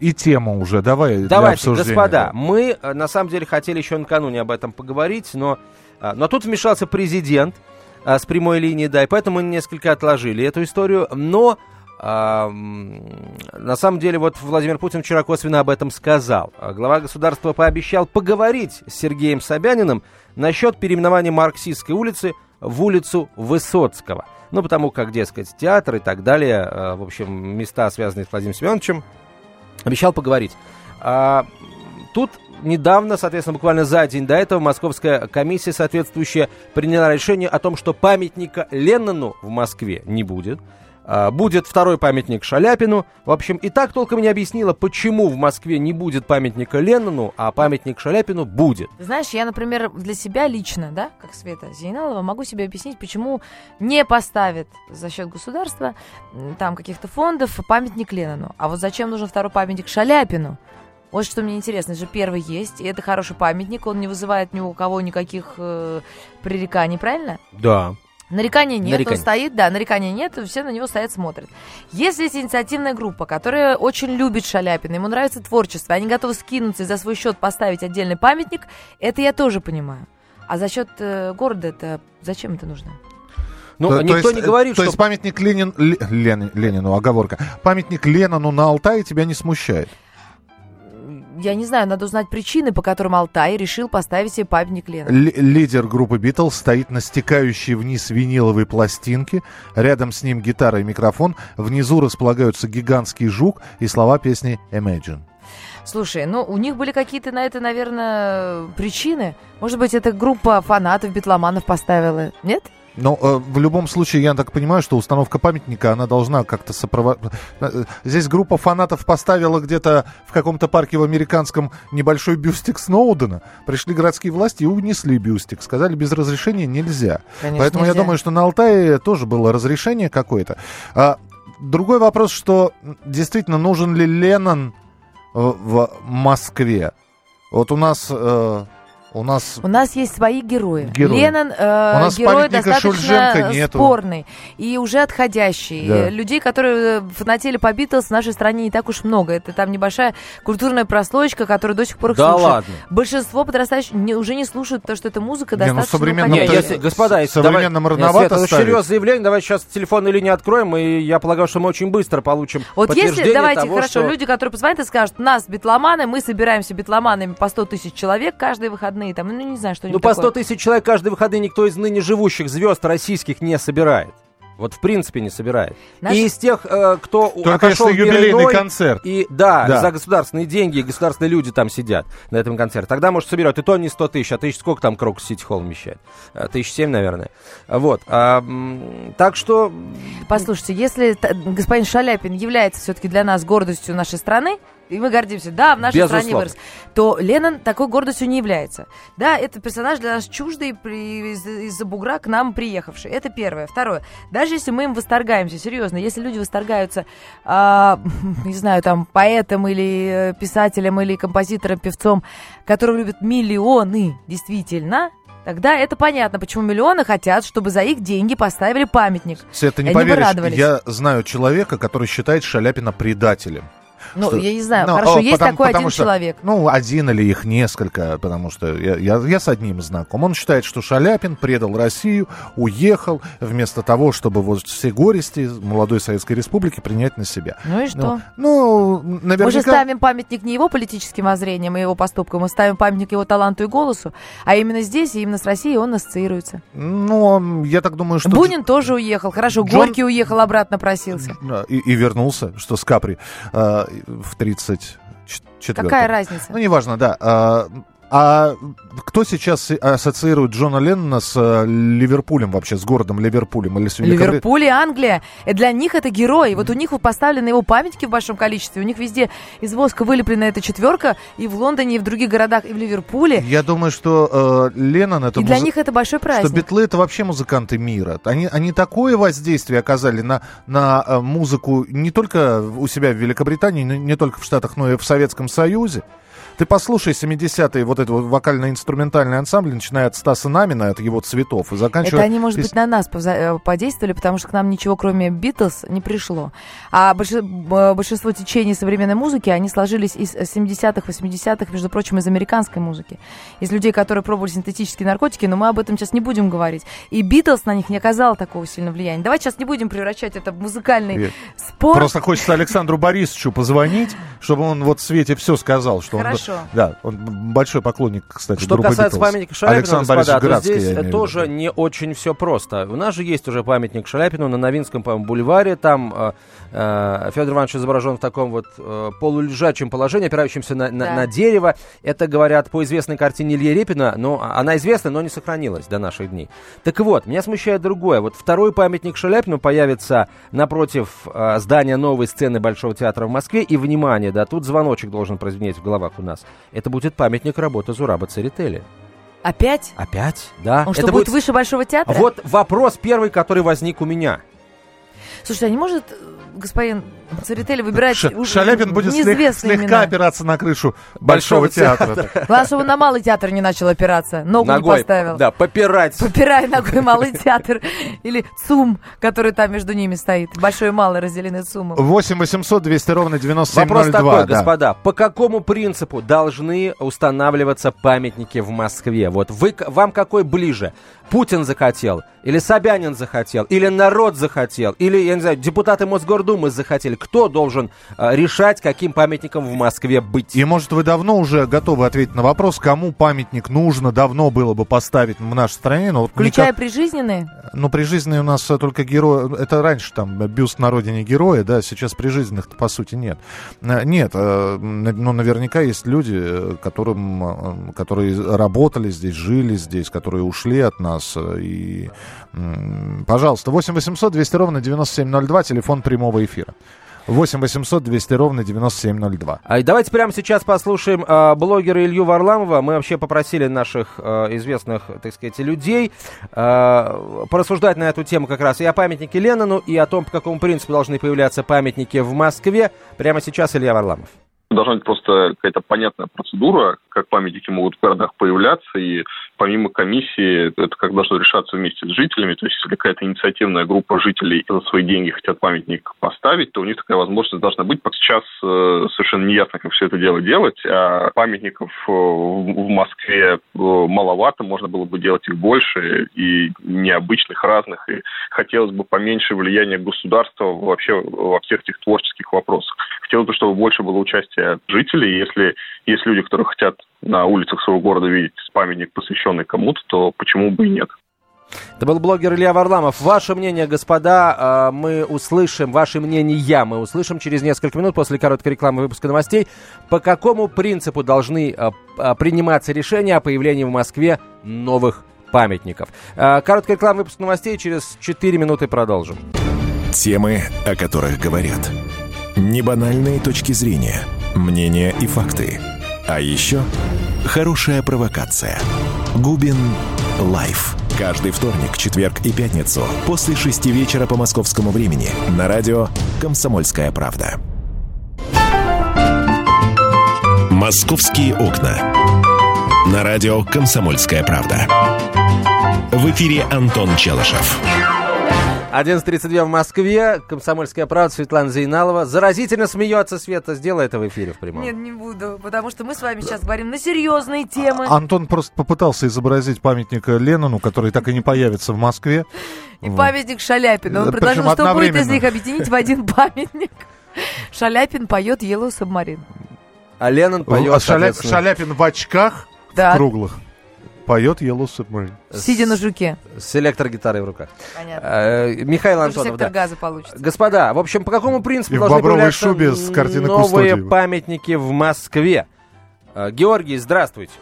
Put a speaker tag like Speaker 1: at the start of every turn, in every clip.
Speaker 1: и тему уже, давай
Speaker 2: Давайте, господа, мы э, на самом деле хотели еще накануне об этом поговорить, но, э, но тут вмешался президент а, с прямой линии, да, и поэтому мы несколько отложили эту историю, но а, на самом деле, вот Владимир Путин вчера косвенно об этом сказал. Глава государства пообещал поговорить с Сергеем Собяниным насчет переименования Марксистской улицы в улицу Высоцкого. Ну, потому как, дескать, театр и так далее, в общем, места, связанные с Владимиром Семеновичем, обещал поговорить. А, тут недавно, соответственно, буквально за день до этого, Московская комиссия соответствующая приняла решение о том, что памятника Леннону в Москве не будет. А, будет второй памятник Шаляпину. В общем, и так толком не объяснила, почему в Москве не будет памятника Леннону, а памятник Шаляпину будет.
Speaker 3: Знаешь, я, например, для себя лично, да, как Света Зейналова, могу себе объяснить, почему не поставят за счет государства, там, каких-то фондов памятник Леннону. А вот зачем нужен второй памятник Шаляпину? Вот что мне интересно, же первый есть, и это хороший памятник, он не вызывает ни у кого никаких э, пререканий, правильно?
Speaker 2: Да.
Speaker 3: Нарекания нет, нарекания. он стоит, да, нарекания нет, все на него стоят, смотрят. Если есть инициативная группа, которая очень любит Шаляпина, ему нравится творчество, они готовы скинуться и за свой счет поставить отдельный памятник, это я тоже понимаю. А за счет э, города это зачем это нужно?
Speaker 1: Ну, то, никто то есть, не говорит, то что... есть памятник Ленин, Лен, Ленину, оговорка, памятник Ленину на Алтае тебя не смущает?
Speaker 3: Я не знаю, надо узнать причины, по которым Алтай решил поставить себе памятник Лену.
Speaker 1: Л- лидер группы Битлз стоит на стекающей вниз виниловой пластинке. Рядом с ним гитара и микрофон. Внизу располагаются гигантский жук и слова песни Imagine.
Speaker 3: Слушай, ну у них были какие-то на это, наверное, причины. Может быть, это группа фанатов, битломанов поставила. Нет?
Speaker 1: Но э, в любом случае, я так понимаю, что установка памятника, она должна как-то сопровождать... Э, здесь группа фанатов поставила где-то в каком-то парке в американском небольшой бюстик Сноудена. Пришли городские власти и унесли бюстик. Сказали, без разрешения нельзя. Конечно, Поэтому нельзя. я думаю, что на Алтае тоже было разрешение какое-то. А, другой вопрос, что действительно нужен ли Леннон э, в Москве? Вот у нас... Э, у нас...
Speaker 3: У нас есть свои герои. герои. Леннон э, У нас герой достаточно нету. спорный и уже отходящий. Да. Людей, которые фанатели по Битлз в нашей стране не так уж много. Это там небольшая культурная прослойка, которая до сих пор их
Speaker 2: да
Speaker 3: слушает.
Speaker 2: ладно.
Speaker 3: Большинство подрастающих не, уже не слушают, потому что эта музыка не, ну, достаточно...
Speaker 1: Ну, современным,
Speaker 2: не, если, господа, если
Speaker 1: современным давай, рановато
Speaker 2: если это серьезное заявление, давай сейчас телефонную линию откроем, и я полагаю, что мы очень быстро получим
Speaker 3: Вот если, давайте,
Speaker 2: того,
Speaker 3: хорошо,
Speaker 2: что...
Speaker 3: люди, которые позвонят и скажут, нас битломаны, мы собираемся битломанами по 100 тысяч человек каждые выходные, выходные, там, ну, не знаю, что-нибудь
Speaker 2: Ну, по 100 тысяч человек каждые выходные никто из ныне живущих звезд российских не собирает. Вот в принципе не собирает. Наш... И из тех, э, кто
Speaker 1: Только если юбилейный иной, концерт.
Speaker 2: И, да, да, за государственные деньги, государственные люди там сидят на этом концерте. Тогда, может, соберет. И то не 100 тысяч, а тысяч сколько там Крокус Сити Холл вмещает? Э, тысяч семь, наверное. Вот. А, так что...
Speaker 3: Послушайте, если господин Шаляпин является все-таки для нас гордостью нашей страны, и мы гордимся, да, в нашей Безусловно. стране вырос, то Леннон такой гордостью не является. Да, это персонаж для нас чуждый, при, из- из-за бугра к нам приехавший. Это первое. Второе. Даже если мы им восторгаемся, серьезно, если люди восторгаются, э, не знаю, там, поэтом или э, писателем, или композитором, певцом, которого любят миллионы, действительно, Тогда это понятно, почему миллионы хотят, чтобы за их деньги поставили памятник.
Speaker 1: Света, не поверишь, я знаю человека, который считает Шаляпина предателем.
Speaker 3: Ну, что, я не знаю, ну, хорошо, о, есть потому, такой один что, человек.
Speaker 1: Ну, один или их несколько, потому что я, я, я с одним знаком. Он считает, что Шаляпин предал Россию, уехал, вместо того, чтобы вот все горести молодой Советской Республики принять на себя.
Speaker 3: Ну и что?
Speaker 1: Ну, ну наверняка... Мы
Speaker 3: же ставим памятник не его политическим воззрениям и его поступкам, мы ставим памятник его таланту и голосу, а именно здесь, и именно с Россией он ассоциируется.
Speaker 1: Ну, я так думаю, что...
Speaker 3: Бунин тоже уехал, хорошо, Джон... Горький уехал, обратно просился.
Speaker 1: И, и вернулся, что с Капри. А, в 34
Speaker 3: Какая разница?
Speaker 1: Ну, неважно, да. А, кто сейчас ассоциирует Джона Леннона с э, Ливерпулем вообще, с городом Ливерпулем? Или с
Speaker 3: Ливерпуль и Англия. И для них это герой. Вот у них поставлены его памятники в большом количестве. У них везде из воска вылеплена эта четверка. И в Лондоне, и в других городах, и в Ливерпуле.
Speaker 1: Я думаю, что э, Леннон это...
Speaker 3: И для них это большой праздник.
Speaker 1: Что Битлы это вообще музыканты мира. Они, они такое воздействие оказали на, на э, музыку не только у себя в Великобритании, не только в Штатах, но и в Советском Союзе. Ты послушай 70-е вот этот вот вокально-инструментальный ансамбль, начиная от Стаса Намина, от его цветов, и заканчивая...
Speaker 3: Это они, может быть, на нас э, подействовали, потому что к нам ничего, кроме Битлз, не пришло. А большинство течений современной музыки, они сложились из 70-х, 80-х, между прочим, из американской музыки. Из людей, которые пробовали синтетические наркотики, но мы об этом сейчас не будем говорить. И Битлз на них не оказал такого сильного влияния. Давайте сейчас не будем превращать это в музыкальный Нет. спор.
Speaker 1: Просто хочется Александру Борисовичу позвонить, чтобы он вот Свете все сказал. Что
Speaker 3: Хорошо.
Speaker 1: Он, да, он большой поклонник, кстати,
Speaker 2: Что касается
Speaker 1: Битлз.
Speaker 2: памятника Шаляпину, Александр господа, то здесь тоже не очень все просто. У нас же есть уже памятник Шаляпину на Новинском, по бульваре. Там э, Федор Иванович изображен в таком вот э, полулежачем положении, опирающемся на, на, да. на дерево. Это, говорят, по известной картине Ильи Репина, но она известна, но не сохранилась до наших дней. Так вот, меня смущает другое. Вот второй памятник Шаляпину появится напротив э, здания новой сцены Большого театра в Москве. И, внимание, да, тут звоночек должен прозвенеть в головах у нас. Это будет памятник работы Зураба Церетели.
Speaker 3: Опять?
Speaker 2: Опять, да.
Speaker 3: Он что, Это будет выше Большого театра?
Speaker 2: Вот вопрос первый, который возник у меня.
Speaker 3: Слушай, а не может господин Церетели выбирать Ш-
Speaker 1: Шаляпин будет слег, слегка имена. опираться на крышу Большого, Большого театра. театра.
Speaker 3: Главное, чтобы на Малый театр не начал опираться. Ногу ногой, не поставил.
Speaker 2: Да, попирать.
Speaker 3: Попирай ногой Малый театр. Или ЦУМ, который там между ними стоит. Большой и Малый разделены ЦУМом.
Speaker 1: 8 800 200 ровно 9702.
Speaker 2: Вопрос такой, да. господа. По какому принципу должны устанавливаться памятники в Москве? Вот вы, вам какой ближе? Путин захотел, или Собянин захотел, или народ захотел, или, я не знаю, депутаты Мосгордумы захотели. Кто должен э, решать, каким памятником в Москве быть?
Speaker 1: И, может, вы давно уже готовы ответить на вопрос, кому памятник нужно, давно было бы поставить в нашей стране. Но вот
Speaker 3: Включая никак... прижизненные?
Speaker 1: Ну, прижизненные у нас только герои. Это раньше там бюст на родине героя, да, сейчас прижизненных по сути нет. Э, нет, э, ну, наверняка есть люди, э, которым, которые работали здесь, жили здесь, которые ушли от нас. Э, и, пожалуйста, 8 800 200 ровно 9702, телефон прямого эфира. 8 800 200 ровно 9702.
Speaker 2: А давайте прямо сейчас послушаем э, блогера Илью Варламова. Мы вообще попросили наших э, известных, так сказать, людей э, порассуждать на эту тему как раз и о памятнике Леннону, и о том, по какому принципу должны появляться памятники в Москве. Прямо сейчас Илья Варламов.
Speaker 4: Должна быть просто какая-то понятная процедура, как памятники могут в городах появляться, и помимо комиссии это как должно решаться вместе с жителями. То есть, если какая-то инициативная группа жителей за свои деньги хотят памятник поставить, то у них такая возможность должна быть. Сейчас э, совершенно неясно, как все это дело делать. А памятников э, в Москве э, маловато, можно было бы делать их больше и необычных, разных. И хотелось бы поменьше влияния государства вообще во всех этих творческих вопросах. Хотелось бы, чтобы больше было участия жителей. Если есть люди, которые хотят на улицах своего города видеть памятник, посвященный кому-то, то почему бы и нет?
Speaker 2: Это был блогер Илья Варламов. Ваше мнение, господа, а, мы услышим, ваше мнение я, мы услышим через несколько минут после короткой рекламы выпуска новостей, по какому принципу должны а, а, приниматься решения о появлении в Москве новых памятников. Короткая реклама выпуска новостей, через 4 минуты продолжим.
Speaker 5: Темы, о которых говорят. Небанальные точки зрения, мнения и факты – а еще хорошая провокация. Губин Live. Каждый вторник, четверг и пятницу после шести вечера по московскому времени на радио «Комсомольская правда». «Московские окна». На радио «Комсомольская правда». В эфире Антон Челышев.
Speaker 2: 11.32 в Москве. Комсомольская правда, Светлана Зейналова. Заразительно смеется Света. Сделай это в эфире в прямом.
Speaker 3: Нет, не буду, потому что мы с вами сейчас говорим на серьезные темы.
Speaker 1: А, Антон просто попытался изобразить памятник Леннону, который так и не появится в Москве.
Speaker 3: И вот. памятник Шаляпину. Он предложил, что будет из них объединить в один памятник. Шаляпин поет Yellow Submarine.
Speaker 2: А Леннон поет, а
Speaker 1: Шаля... Шаляпин в очках да. в круглых. Поет Yellow Submarine.
Speaker 3: Сидя на жуке.
Speaker 2: С электрогитарой в руках.
Speaker 3: Понятно. Э,
Speaker 2: Михаил Антонов,
Speaker 3: сектор да. газа получится.
Speaker 2: Господа, в общем, по какому принципу
Speaker 1: И
Speaker 2: должны
Speaker 1: появляться шубе с
Speaker 2: новые Кустодиева. памятники в Москве? Э, Георгий, здравствуйте.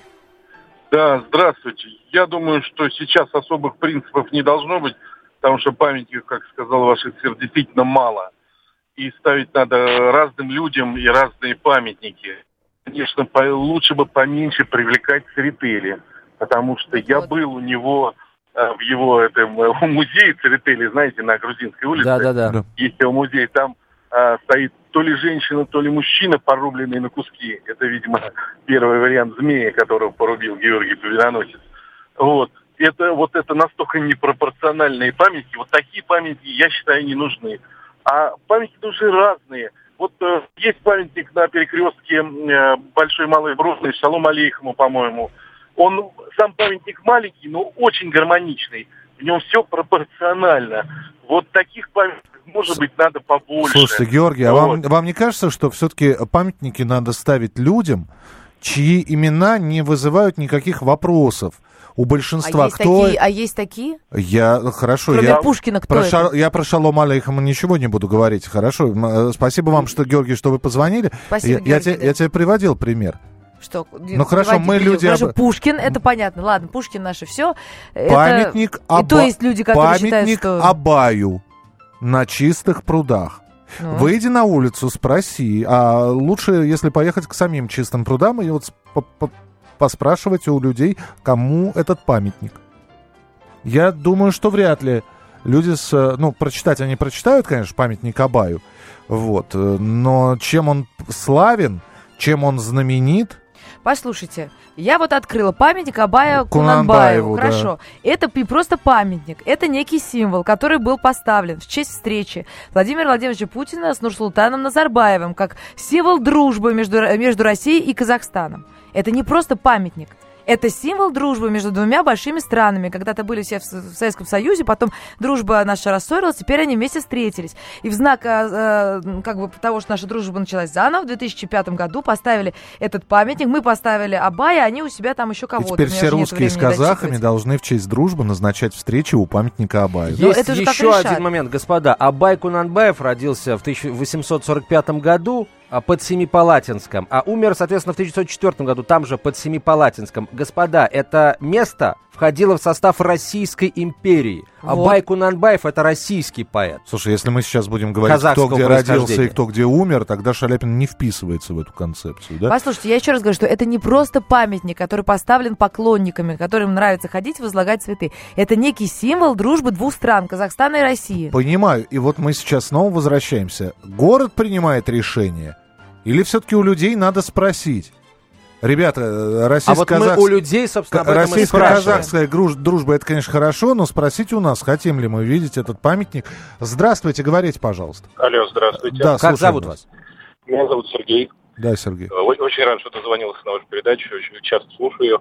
Speaker 6: Да, здравствуйте. Я думаю, что сейчас особых принципов не должно быть, потому что памятников, как сказал ваш эксперт, действительно мало. И ставить надо разным людям и разные памятники. Конечно, лучше бы поменьше привлекать церетели потому что я был у него э, в его этом э, музее Церетели, знаете, на Грузинской улице.
Speaker 2: Да, да, да.
Speaker 6: Есть его музей. Там а, стоит то ли женщина, то ли мужчина, порубленный на куски. Это, видимо, первый вариант змея, которого порубил Георгий Победоносец. Вот. Это вот это настолько непропорциональные памятники. Вот такие памятники, я считаю, не нужны. А памятники уже разные. Вот э, есть памятник на перекрестке э, Большой Малой Бродной, Шалом Алейхому, по-моему. Он сам памятник маленький, но очень гармоничный. В нем все пропорционально. Вот таких памятников может быть, надо побольше.
Speaker 1: Слушайте, Георгий, вот. а вам, вам не кажется, что все-таки памятники надо ставить людям, чьи имена не вызывают никаких вопросов? у большинства.
Speaker 3: А есть
Speaker 1: кто...
Speaker 3: такие? А есть такие?
Speaker 1: Я хорошо.
Speaker 3: Кроме
Speaker 1: я
Speaker 3: Пушкина кто
Speaker 1: про
Speaker 3: это?
Speaker 1: Шар... Я про Шалом Алейхама ничего не буду говорить. Хорошо. Э, спасибо вам, что Георгий, что вы позвонили.
Speaker 3: Спасибо,
Speaker 1: я,
Speaker 3: Георгий,
Speaker 1: я, тебе,
Speaker 3: да.
Speaker 1: я тебе приводил пример.
Speaker 3: Что?
Speaker 1: Ну хорошо, мы люди...
Speaker 3: Хорошо,
Speaker 1: об-
Speaker 3: Пушкин, это понятно. Ладно, Пушкин наше все.
Speaker 1: Памятник,
Speaker 3: это... И то есть люди, которые считают,
Speaker 1: памятник
Speaker 3: что...
Speaker 1: Абаю на чистых прудах.
Speaker 3: Ну.
Speaker 1: Выйди на улицу, спроси. А лучше, если поехать к самим чистым прудам и вот поспрашивать у людей, кому этот памятник. Я думаю, что вряд ли люди с... Ну, прочитать они прочитают, конечно, памятник Абаю. Вот. э, Но чем он славен, чем он знаменит,
Speaker 3: Послушайте, я вот открыла памятник Абая
Speaker 1: Кунанбаеву,
Speaker 3: Кунанбаеву.
Speaker 1: да.
Speaker 3: Хорошо. Это не просто памятник, это некий символ, который был поставлен в честь встречи Владимира Владимировича Путина с Нурсултаном Назарбаевым как символ дружбы между, между Россией и Казахстаном. Это не просто памятник. Это символ дружбы между двумя большими странами. Когда-то были все в Советском Союзе, потом дружба наша рассорилась, теперь они вместе встретились. И в знак э, э, как бы того, что наша дружба началась заново, в 2005 году поставили этот памятник. Мы поставили Абая, они у себя там еще
Speaker 1: и
Speaker 3: кого-то.
Speaker 1: теперь
Speaker 3: У меня
Speaker 1: все русские с казахами должны в честь дружбы назначать встречи у памятника Абаю.
Speaker 3: Но
Speaker 2: Есть
Speaker 3: это
Speaker 2: еще один момент, господа. Абай Кунанбаев родился в 1845 году под Семипалатинском, а умер, соответственно, в 1904 году там же под Семипалатинском. Господа, это место входило в состав Российской империи.
Speaker 3: Вот.
Speaker 2: Абай Кунанбаев это российский поэт.
Speaker 1: Слушай, если мы сейчас будем говорить, кто
Speaker 2: Казахского
Speaker 1: где родился и кто где умер, тогда Шаляпин не вписывается в эту концепцию, да?
Speaker 3: Послушайте, я еще раз говорю, что это не просто памятник, который поставлен поклонниками, которым нравится ходить и возлагать цветы. Это некий символ дружбы двух стран, Казахстана и России.
Speaker 1: Понимаю. И вот мы сейчас снова возвращаемся. Город принимает решение? Или все-таки у людей надо спросить? Ребята, э,
Speaker 2: А вот мы
Speaker 1: российско-казахская...
Speaker 2: у людей, собственно, об этом.
Speaker 1: Российско-казахская дружба, это, конечно, хорошо, но спросите у нас, хотим ли мы видеть этот памятник. Здравствуйте, говорите, пожалуйста.
Speaker 6: Алло, здравствуйте.
Speaker 1: Да,
Speaker 2: Как зовут вас?
Speaker 6: Меня зовут Сергей.
Speaker 1: Да, Сергей.
Speaker 6: О- Очень рад, что дозвонился на вашу передачу, очень часто слушаю ее.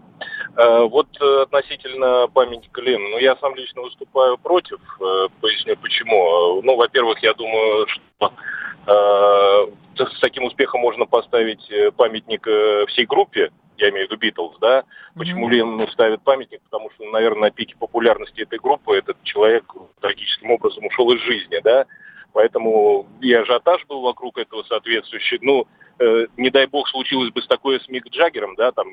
Speaker 6: Э, Вот э, относительно памятника Ленину, ну, я сам лично выступаю против, э, поясню почему. Э, Ну, во-первых, я думаю, что э, с таким успехом можно поставить э, памятник э, всей группе, я имею в виду Битлз, да? Почему Ленину ставят памятник? Потому что, наверное, на пике популярности этой группы этот человек трагическим образом ушел из жизни, да? Поэтому и ажиотаж был вокруг этого соответствующий. Ну, э, не дай бог случилось бы с такое с Мик Джаггером, да, там,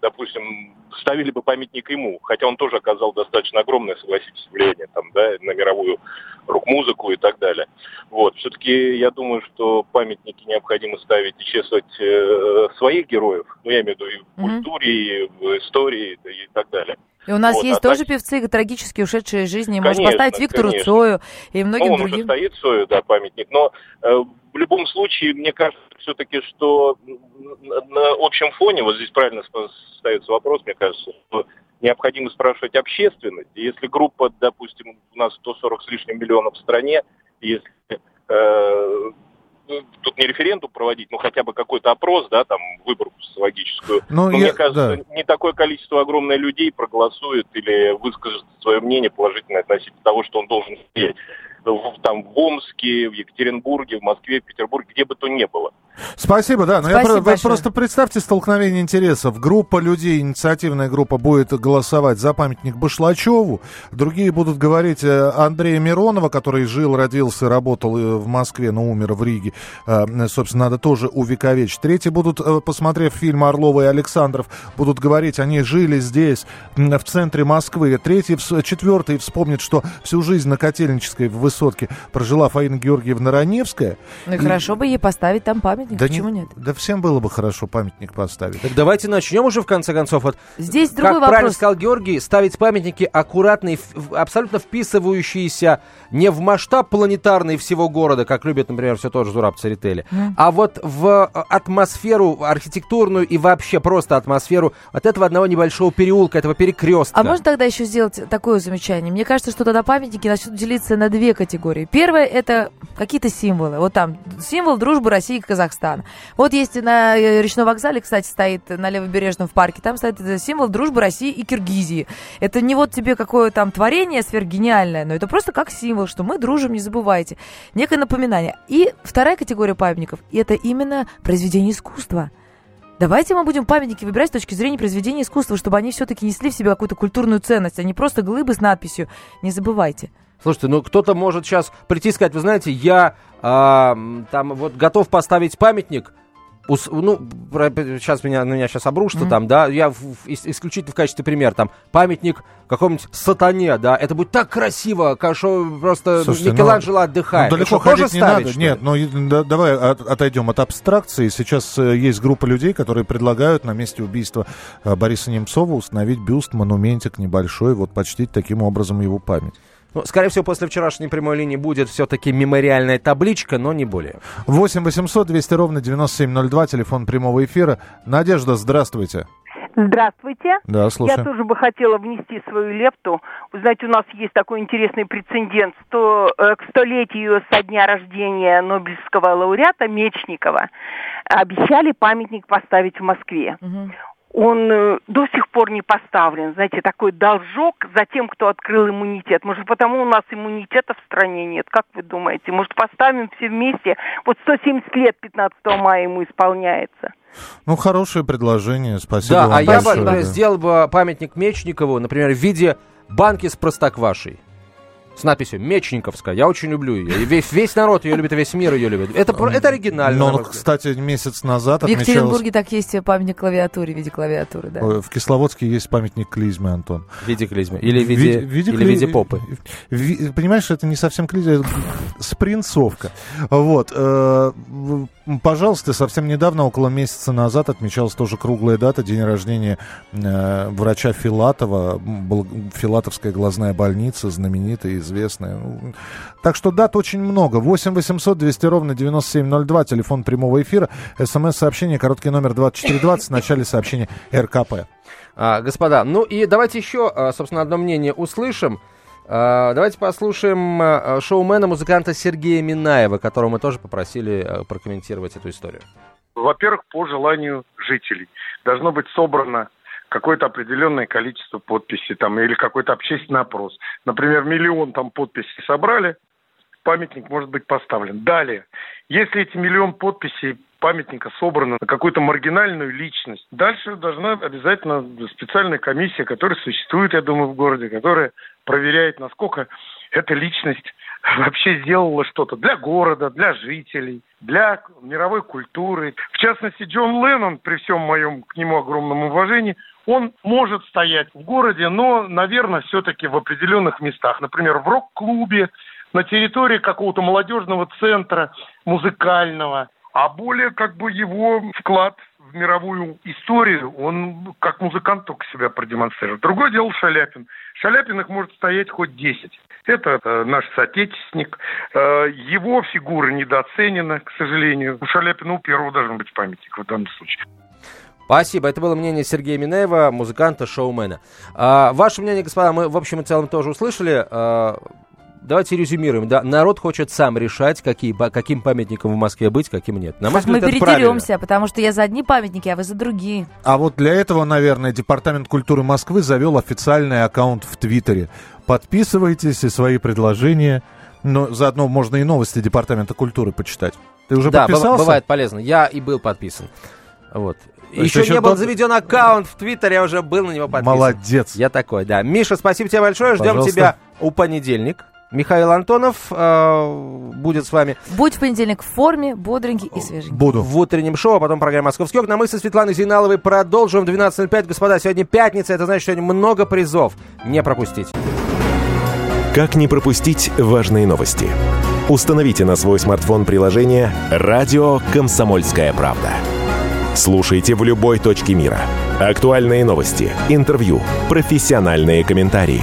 Speaker 6: допустим, ставили бы памятник ему, хотя он тоже оказал достаточно огромное, согласитесь, влияние там, да, на мировую рок-музыку и так далее. Вот, все-таки я думаю, что памятники необходимо ставить и чествовать э, своих героев, ну, я имею в виду и в культуре, и в истории и так далее.
Speaker 3: И у нас
Speaker 6: Вот,
Speaker 3: есть
Speaker 6: а
Speaker 3: тоже
Speaker 6: так-
Speaker 3: певцы, трагически ушедшие из жизни. Можно
Speaker 6: Конечно,
Speaker 3: поставить Виктору
Speaker 6: конечно.
Speaker 3: Цою и многим
Speaker 6: ну, он уже
Speaker 3: другим.
Speaker 6: стоит Сою, да, памятник. Но э, в любом случае, мне кажется, все-таки, что на, общем фоне, вот здесь правильно ста- ставится вопрос, мне кажется, что необходимо спрашивать общественность. Если группа, допустим, у нас 140 с лишним миллионов в стране, если э, ну, тут не референдум проводить, но хотя бы какой-то опрос, да, там, выборку социологическую.
Speaker 1: Ну,
Speaker 6: Но
Speaker 1: я-
Speaker 6: мне кажется,
Speaker 1: да.
Speaker 6: не такое количество огромное людей проголосует или выскажет свое мнение положительное относительно того, что он должен сделать. В- Там в Омске, в Екатеринбурге, в Москве, в Петербурге, где бы то ни было.
Speaker 1: Спасибо, да. Но я
Speaker 3: Спасибо
Speaker 1: про- вы
Speaker 3: большое.
Speaker 1: просто представьте столкновение интересов. Группа людей, инициативная группа, будет голосовать за памятник Башлачеву. Другие будут говорить э, Андрея Миронова, который жил, родился, работал э, в Москве, но умер в Риге. Э, Собственно, надо тоже увековечить. Третьи будут, посмотрев фильм Орлова и Александров, будут говорить, они жили здесь, в центре Москвы. Третьи, четвертые вспомнят, что всю жизнь на Котельнической в высотке прожила Фаина Георгиевна Раневская.
Speaker 3: Ну и, и хорошо бы ей поставить там памятник, да почему не, нет?
Speaker 1: Да всем было бы хорошо памятник поставить.
Speaker 2: Так давайте начнем уже в конце концов. Вот,
Speaker 3: Здесь другой
Speaker 2: как
Speaker 3: вопрос.
Speaker 2: правильно сказал Георгий, ставить памятники аккуратные, абсолютно вписывающиеся не в масштаб планетарный всего города, как любит, например, все тот же Зураб Церетели, mm. а вот в э, атмосферу архитектурную и вообще просто атмосферу от этого одного небольшого переулка, этого перекрестка.
Speaker 3: А можно тогда еще сделать такое замечание? Мне кажется, что тогда памятники начнут делиться на две категории. Первое – это какие-то символы. Вот там символ дружбы России и Казахстана. Вот есть на э, речном вокзале, кстати, стоит на Левобережном в парке, там стоит символ дружбы России и Киргизии. Это не вот тебе какое там творение сверхгениальное, но это просто как символ, что мы дружим, не забывайте. Некое напоминание. И вторая категория памятников – это именно произведение искусства. Давайте мы будем памятники выбирать с точки зрения произведения искусства, чтобы они все-таки несли в себе какую-то культурную ценность, а не просто глыбы с надписью «Не забывайте».
Speaker 2: Слушайте, ну кто-то может сейчас прийти и сказать, вы знаете, я а, там вот готов поставить памятник ну, сейчас меня, на меня сейчас обрушится mm-hmm. там, да, я в, в, исключительно в качестве примера, там, памятник какому-нибудь сатане, да, это будет так красиво, что просто
Speaker 1: Слушайте,
Speaker 2: Микеланджело ну, отдыхает.
Speaker 1: Ну, далеко ходить не ставить, надо. Нет, ну да, давай от, отойдем от абстракции. Сейчас э, есть группа людей, которые предлагают на месте убийства э, Бориса Немцова установить бюст, монументик небольшой, вот почтить таким образом его память.
Speaker 2: Ну, скорее всего, после вчерашней прямой линии будет все-таки мемориальная табличка, но не более.
Speaker 1: 8 800 200 ровно 9702, телефон прямого эфира. Надежда, здравствуйте.
Speaker 7: Здравствуйте.
Speaker 1: Да, слушаю.
Speaker 7: Я тоже бы хотела внести свою лепту. Вы знаете, у нас есть такой интересный прецедент. Сто, э, к столетию со дня рождения Нобелевского лауреата Мечникова обещали памятник поставить в Москве. Угу он э, до сих пор не поставлен. Знаете, такой должок за тем, кто открыл иммунитет. Может, потому у нас иммунитета в стране нет? Как вы думаете? Может, поставим все вместе? Вот 170 лет 15 мая ему исполняется.
Speaker 1: Ну, хорошее предложение, спасибо
Speaker 2: Да,
Speaker 1: вам
Speaker 2: а
Speaker 1: большое,
Speaker 2: я бы да. сделал бы памятник Мечникову, например, в виде банки с простоквашей с надписью Мечниковская. Я очень люблю ее. И весь, весь народ ее любит, весь мир ее любит. Это, это оригинально.
Speaker 1: Но, кстати, месяц назад
Speaker 3: В Екатеринбурге так есть памятник клавиатуре в виде клавиатуры, да.
Speaker 1: В Кисловодске есть памятник клизме, Антон.
Speaker 2: В виде клизмы. Или в виде, в виде, или в виде попы.
Speaker 1: В, понимаешь, это не совсем клизма, это спринцовка. Вот. Пожалуйста, совсем недавно, около месяца назад, отмечалась тоже круглая дата, день рождения э, врача Филатова, Филатовская глазная больница, знаменитая, известная. Так что дат очень много. 8 800 200 ровно 9702, телефон прямого эфира, смс-сообщение, короткий номер 2420, в начале сообщения РКП.
Speaker 2: А, господа, ну и давайте еще, а, собственно, одно мнение услышим. А, давайте послушаем а, шоумена, музыканта Сергея Минаева, которого мы тоже попросили прокомментировать эту историю.
Speaker 8: Во-первых, по желанию жителей. Должно быть собрано какое-то определенное количество подписей там, или какой-то общественный опрос. Например, миллион там подписей собрали, памятник может быть поставлен. Далее, если эти миллион подписей памятника собрано на какую-то маргинальную личность, дальше должна обязательно специальная комиссия, которая существует, я думаю, в городе, которая проверяет, насколько эта личность вообще сделала что-то для города, для жителей, для мировой культуры. В частности, Джон Леннон, при всем моем к нему огромном уважении, он может стоять в городе, но, наверное, все-таки в определенных местах. Например, в рок-клубе, на территории какого-то молодежного центра, музыкального. А более как бы его вклад в мировую историю, он как музыкант только себя продемонстрировал. Другое дело Шаляпин. Шаляпин их может стоять хоть 10. Это э, наш соотечественник. Э, его фигура недооценена, к сожалению. У Шаляпина у первого должен быть памятник в данном случае.
Speaker 2: Спасибо. Это было мнение Сергея Минеева, музыканта, шоумена. А, ваше мнение, господа, мы в общем и целом тоже услышали. А, давайте резюмируем. Да, народ хочет сам решать, какие, каким памятником в Москве быть, каким нет.
Speaker 3: На мой взгляд, мы передеремся, потому что я за одни памятники, а вы за другие.
Speaker 1: А вот для этого, наверное, Департамент культуры Москвы завел официальный аккаунт в Твиттере. Подписывайтесь и свои предложения. Но заодно можно и новости Департамента культуры почитать. Ты уже да, подписался?
Speaker 2: бывает полезно. Я и был подписан. Вот. Еще, еще не был заведен аккаунт в Твиттере, я уже был на него подписан.
Speaker 1: Молодец.
Speaker 2: Я такой, да. Миша, спасибо тебе большое. Ждем Пожалуйста. тебя у понедельник. Михаил Антонов э, будет с вами.
Speaker 3: Будь в понедельник в форме, бодренький и свеженький.
Speaker 2: Буду. В утреннем шоу, а потом программа «Московский окна». Мы со Светланой Зейналовой продолжим в 12.05. Господа, сегодня пятница, это значит, сегодня много призов. Не пропустить.
Speaker 5: Как не пропустить важные новости? Установите на свой смартфон приложение «Радио Комсомольская правда». Слушайте в любой точке мира. Актуальные новости, интервью, профессиональные комментарии.